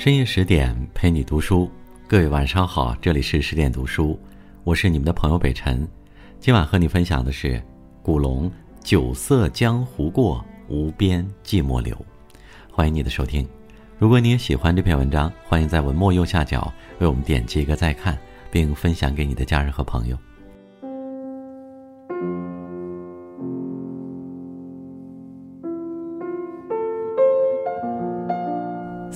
深夜十点陪你读书，各位晚上好，这里是十点读书，我是你们的朋友北辰。今晚和你分享的是古龙“酒色江湖过，无边寂寞流”。欢迎你的收听。如果你也喜欢这篇文章，欢迎在文末右下角为我们点击一个再看，并分享给你的家人和朋友。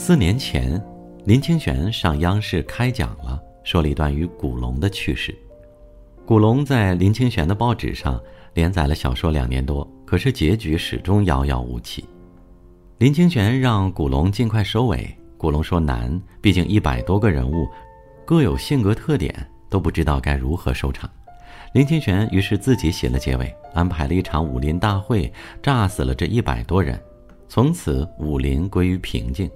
四年前，林清玄上央视开讲了，说了一段与古龙的趣事。古龙在林清玄的报纸上连载了小说两年多，可是结局始终遥遥无期。林清玄让古龙尽快收尾，古龙说难，毕竟一百多个人物，各有性格特点，都不知道该如何收场。林清玄于是自己写了结尾，安排了一场武林大会，炸死了这一百多人，从此武林归于平静。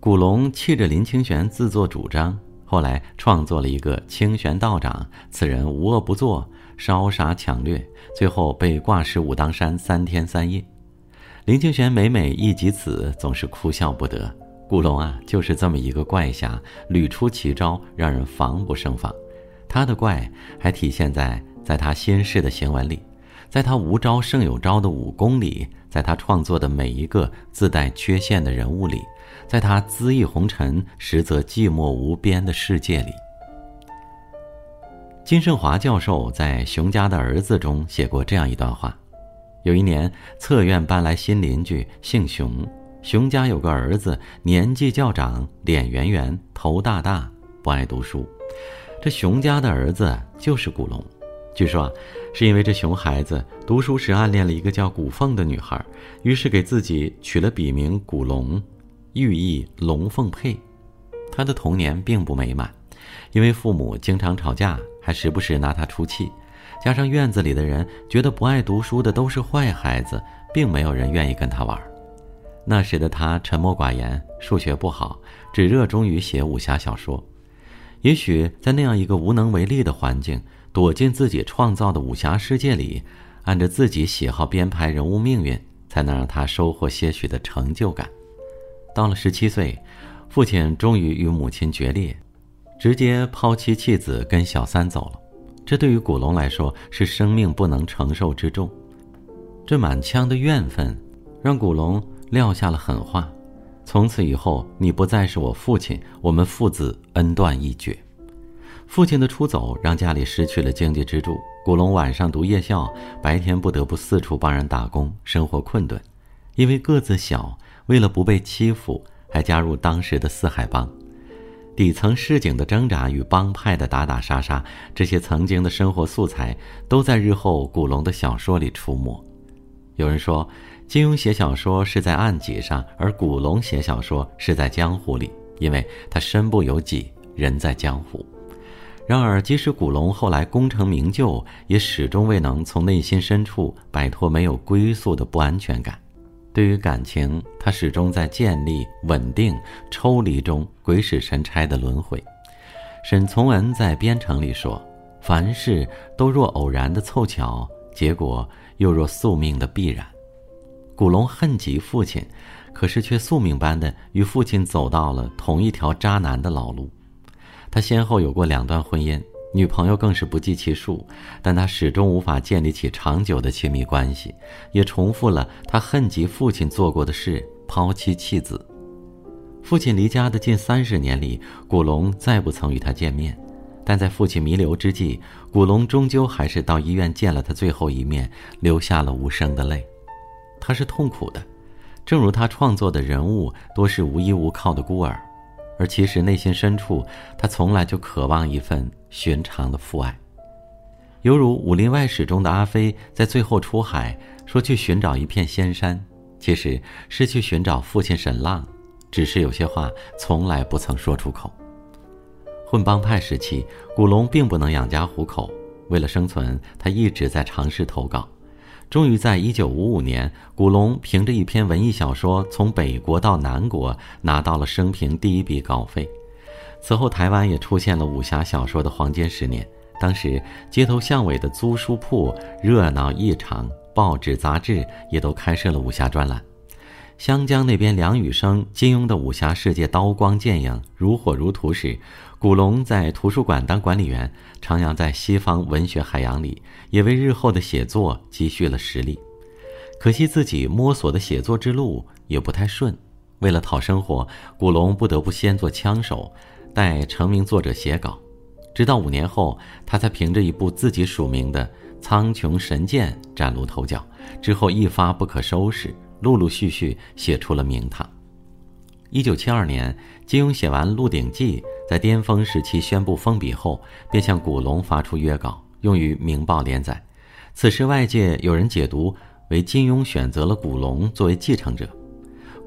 古龙气着林清玄自作主张，后来创作了一个清玄道长，此人无恶不作，烧杀抢掠，最后被挂尸武当山三天三夜。林清玄每每忆及此，总是哭笑不得。古龙啊，就是这么一个怪侠，屡出奇招，让人防不胜防。他的怪还体现在在他心事的行文里，在他无招胜有招的武功里，在他创作的每一个自带缺陷的人物里。在他恣意红尘，实则寂寞无边的世界里，金圣华教授在《熊家的儿子》中写过这样一段话：有一年，侧院搬来新邻居，姓熊。熊家有个儿子，年纪较长，脸圆圆，头大大，不爱读书。这熊家的儿子就是古龙。据说啊，是因为这熊孩子读书时暗恋了一个叫古凤的女孩，于是给自己取了笔名古龙。寓意龙凤配，他的童年并不美满，因为父母经常吵架，还时不时拿他出气，加上院子里的人觉得不爱读书的都是坏孩子，并没有人愿意跟他玩。那时的他沉默寡言，数学不好，只热衷于写武侠小说。也许在那样一个无能为力的环境，躲进自己创造的武侠世界里，按着自己喜好编排人物命运，才能让他收获些许的成就感。到了十七岁，父亲终于与母亲决裂，直接抛妻弃子跟小三走了。这对于古龙来说是生命不能承受之重。这满腔的怨愤，让古龙撂下了狠话：“从此以后，你不再是我父亲，我们父子恩断义绝。”父亲的出走让家里失去了经济支柱，古龙晚上读夜校，白天不得不四处帮人打工，生活困顿。因为个子小。为了不被欺负，还加入当时的四海帮，底层市井的挣扎与帮派的打打杀杀，这些曾经的生活素材都在日后古龙的小说里出没。有人说，金庸写小说是在案几上，而古龙写小说是在江湖里，因为他身不由己，人在江湖。然而，即使古龙后来功成名就，也始终未能从内心深处摆脱没有归宿的不安全感。对于感情，他始终在建立、稳定、抽离中鬼使神差的轮回。沈从文在《边城》里说：“凡事都若偶然的凑巧，结果又若宿命的必然。”古龙恨极父亲，可是却宿命般的与父亲走到了同一条渣男的老路。他先后有过两段婚姻。女朋友更是不计其数，但他始终无法建立起长久的亲密关系，也重复了他恨极父亲做过的事，抛妻弃子。父亲离家的近三十年里，古龙再不曾与他见面，但在父亲弥留之际，古龙终究还是到医院见了他最后一面，流下了无声的泪。他是痛苦的，正如他创作的人物多是无依无靠的孤儿。而其实内心深处，他从来就渴望一份寻常的父爱，犹如《武林外史》中的阿飞在最后出海说去寻找一片仙山，其实是去寻找父亲沈浪，只是有些话从来不曾说出口。混帮派时期，古龙并不能养家糊口，为了生存，他一直在尝试投稿。终于在一九五五年，古龙凭着一篇文艺小说从北国到南国拿到了生平第一笔稿费。此后，台湾也出现了武侠小说的黄金十年。当时，街头巷尾的租书铺热闹异常，报纸杂志也都开设了武侠专栏。湘江那边，梁羽生、金庸的武侠世界刀光剑影、如火如荼时，古龙在图书馆当管理员，徜徉在西方文学海洋里，也为日后的写作积蓄了实力。可惜自己摸索的写作之路也不太顺，为了讨生活，古龙不得不先做枪手，待成名作者写稿。直到五年后，他才凭着一部自己署名的《苍穹神剑》崭露头角，之后一发不可收拾，陆陆续续写出了名堂。一九七二年，金庸写完《鹿鼎记》，在巅峰时期宣布封笔后，便向古龙发出约稿，用于《明报》连载。此时，外界有人解读为金庸选择了古龙作为继承者。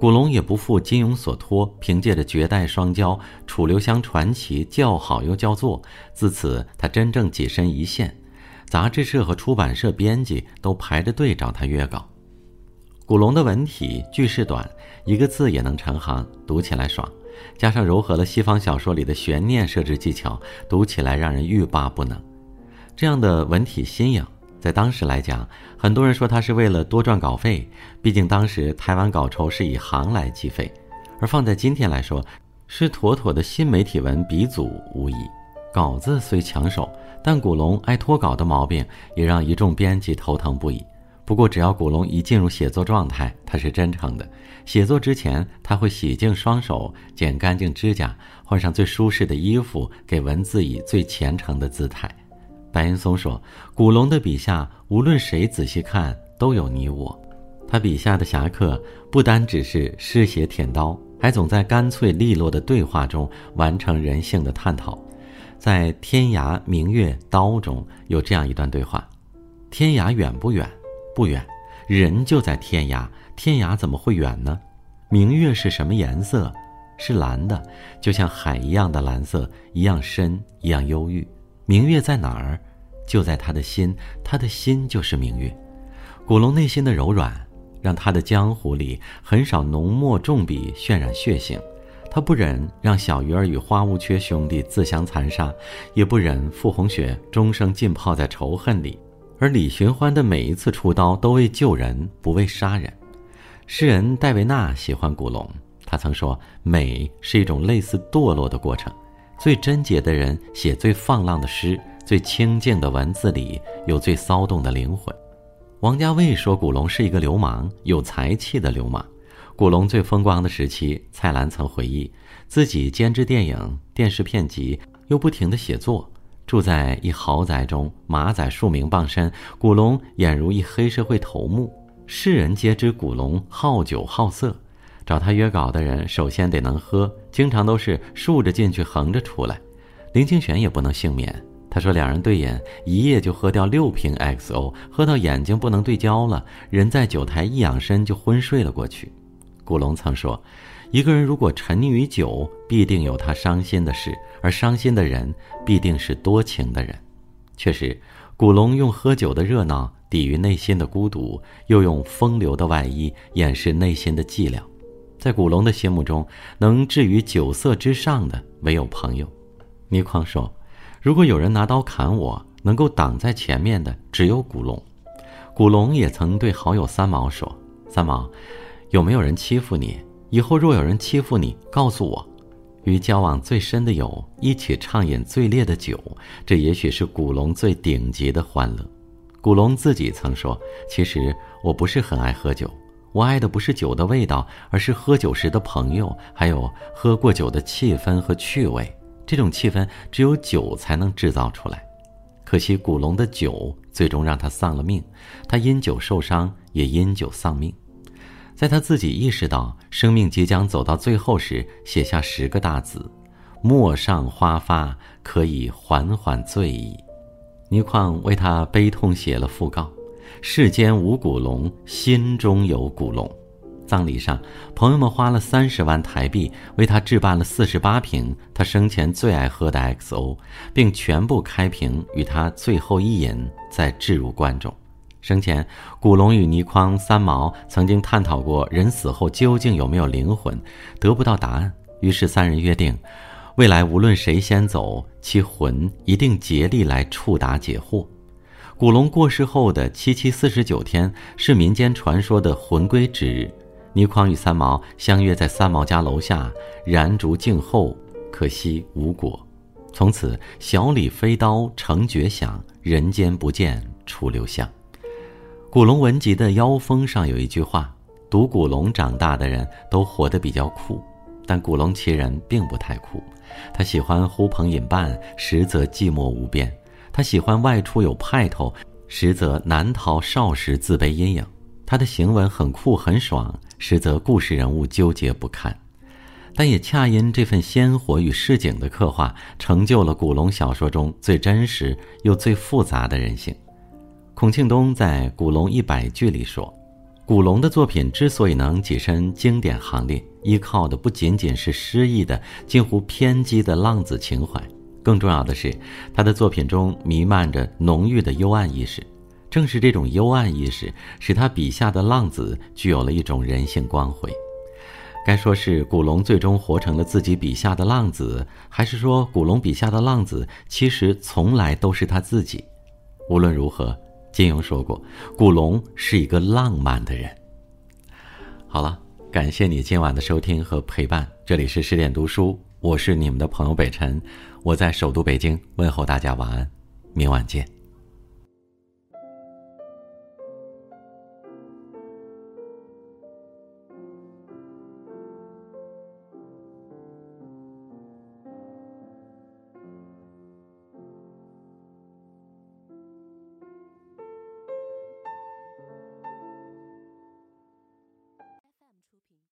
古龙也不负金庸所托，凭借着绝代双骄、楚留香传奇叫好又叫座，自此他真正跻身一线，杂志社和出版社编辑都排着队找他约稿。古龙的文体句式短，一个字也能成行，读起来爽，加上糅合了西方小说里的悬念设置技巧，读起来让人欲罢不能。这样的文体新颖。在当时来讲，很多人说他是为了多赚稿费，毕竟当时台湾稿酬是以行来计费；而放在今天来说，是妥妥的新媒体文鼻祖无疑。稿子虽抢手，但古龙爱脱稿的毛病也让一众编辑头疼不已。不过，只要古龙一进入写作状态，他是真诚的。写作之前，他会洗净双手，剪干净指甲，换上最舒适的衣服，给文字以最虔诚的姿态。白岩松说：“古龙的笔下，无论谁仔细看，都有你我。他笔下的侠客，不单只是嗜血舔刀，还总在干脆利落的对话中完成人性的探讨。在《天涯明月刀》中有这样一段对话：天涯远不远？不远，人就在天涯，天涯怎么会远呢？明月是什么颜色？是蓝的，就像海一样的蓝色，一样深，一样忧郁。”明月在哪儿？就在他的心，他的心就是明月。古龙内心的柔软，让他的江湖里很少浓墨重笔渲染血腥。他不忍让小鱼儿与花无缺兄弟自相残杀，也不忍傅红雪终生浸泡在仇恨里。而李寻欢的每一次出刀都为救人，不为杀人。诗人戴维娜喜欢古龙，他曾说：“美是一种类似堕落的过程。”最贞洁的人写最放浪的诗，最清静的文字里有最骚动的灵魂。王家卫说古龙是一个流氓，有才气的流氓。古龙最风光的时期，蔡澜曾回忆，自己监制电影、电视片集，又不停地写作，住在一豪宅中，马仔数名傍身，古龙俨如一黑社会头目。世人皆知古龙好酒好色。找他约稿的人，首先得能喝，经常都是竖着进去，横着出来。林清玄也不能幸免。他说，两人对眼，一夜就喝掉六瓶 XO，喝到眼睛不能对焦了，人在酒台一仰身就昏睡了过去。古龙曾说，一个人如果沉溺于酒，必定有他伤心的事，而伤心的人必定是多情的人。确实，古龙用喝酒的热闹抵御内心的孤独，又用风流的外衣掩饰内心的寂寥。在古龙的心目中，能置于酒色之上的唯有朋友。倪匡说：“如果有人拿刀砍我，能够挡在前面的只有古龙。”古龙也曾对好友三毛说：“三毛，有没有人欺负你？以后若有人欺负你，告诉我。”与交往最深的友一起畅饮最烈的酒，这也许是古龙最顶级的欢乐。古龙自己曾说：“其实我不是很爱喝酒。”我爱的不是酒的味道，而是喝酒时的朋友，还有喝过酒的气氛和趣味。这种气氛只有酒才能制造出来。可惜古龙的酒最终让他丧了命，他因酒受伤，也因酒丧命。在他自己意识到生命即将走到最后时，写下十个大字：“陌上花发，可以缓缓醉意。”倪匡为他悲痛写了讣告。世间无古龙，心中有古龙。葬礼上，朋友们花了三十万台币为他置办了四十八瓶他生前最爱喝的 XO，并全部开瓶与他最后一饮，再置入棺中。生前，古龙与倪匡、三毛曾经探讨过人死后究竟有没有灵魂，得不到答案。于是三人约定，未来无论谁先走，其魂一定竭力来触答解惑。古龙过世后的七七四十九天是民间传说的魂归之日，倪匡与三毛相约在三毛家楼下燃烛静候，可惜无果。从此，小李飞刀成绝响，人间不见楚留香。古龙文集的腰封上有一句话：“读古龙长大的人都活得比较酷。”但古龙其人并不太酷，他喜欢呼朋引伴，实则寂寞无边；他喜欢外出有派头，实则难逃少时自卑阴影。他的行文很酷很爽，实则故事人物纠结不堪。但也恰因这份鲜活与市井的刻画，成就了古龙小说中最真实又最复杂的人性。孔庆东在《古龙一百句》里说。古龙的作品之所以能跻身经典行列，依靠的不仅仅是诗意的、近乎偏激的浪子情怀，更重要的是，他的作品中弥漫着浓郁的幽暗意识。正是这种幽暗意识，使他笔下的浪子具有了一种人性光辉。该说是古龙最终活成了自己笔下的浪子，还是说古龙笔下的浪子其实从来都是他自己？无论如何。金庸说过：“古龙是一个浪漫的人。”好了，感谢你今晚的收听和陪伴。这里是十点读书，我是你们的朋友北辰，我在首都北京问候大家晚安，明晚见。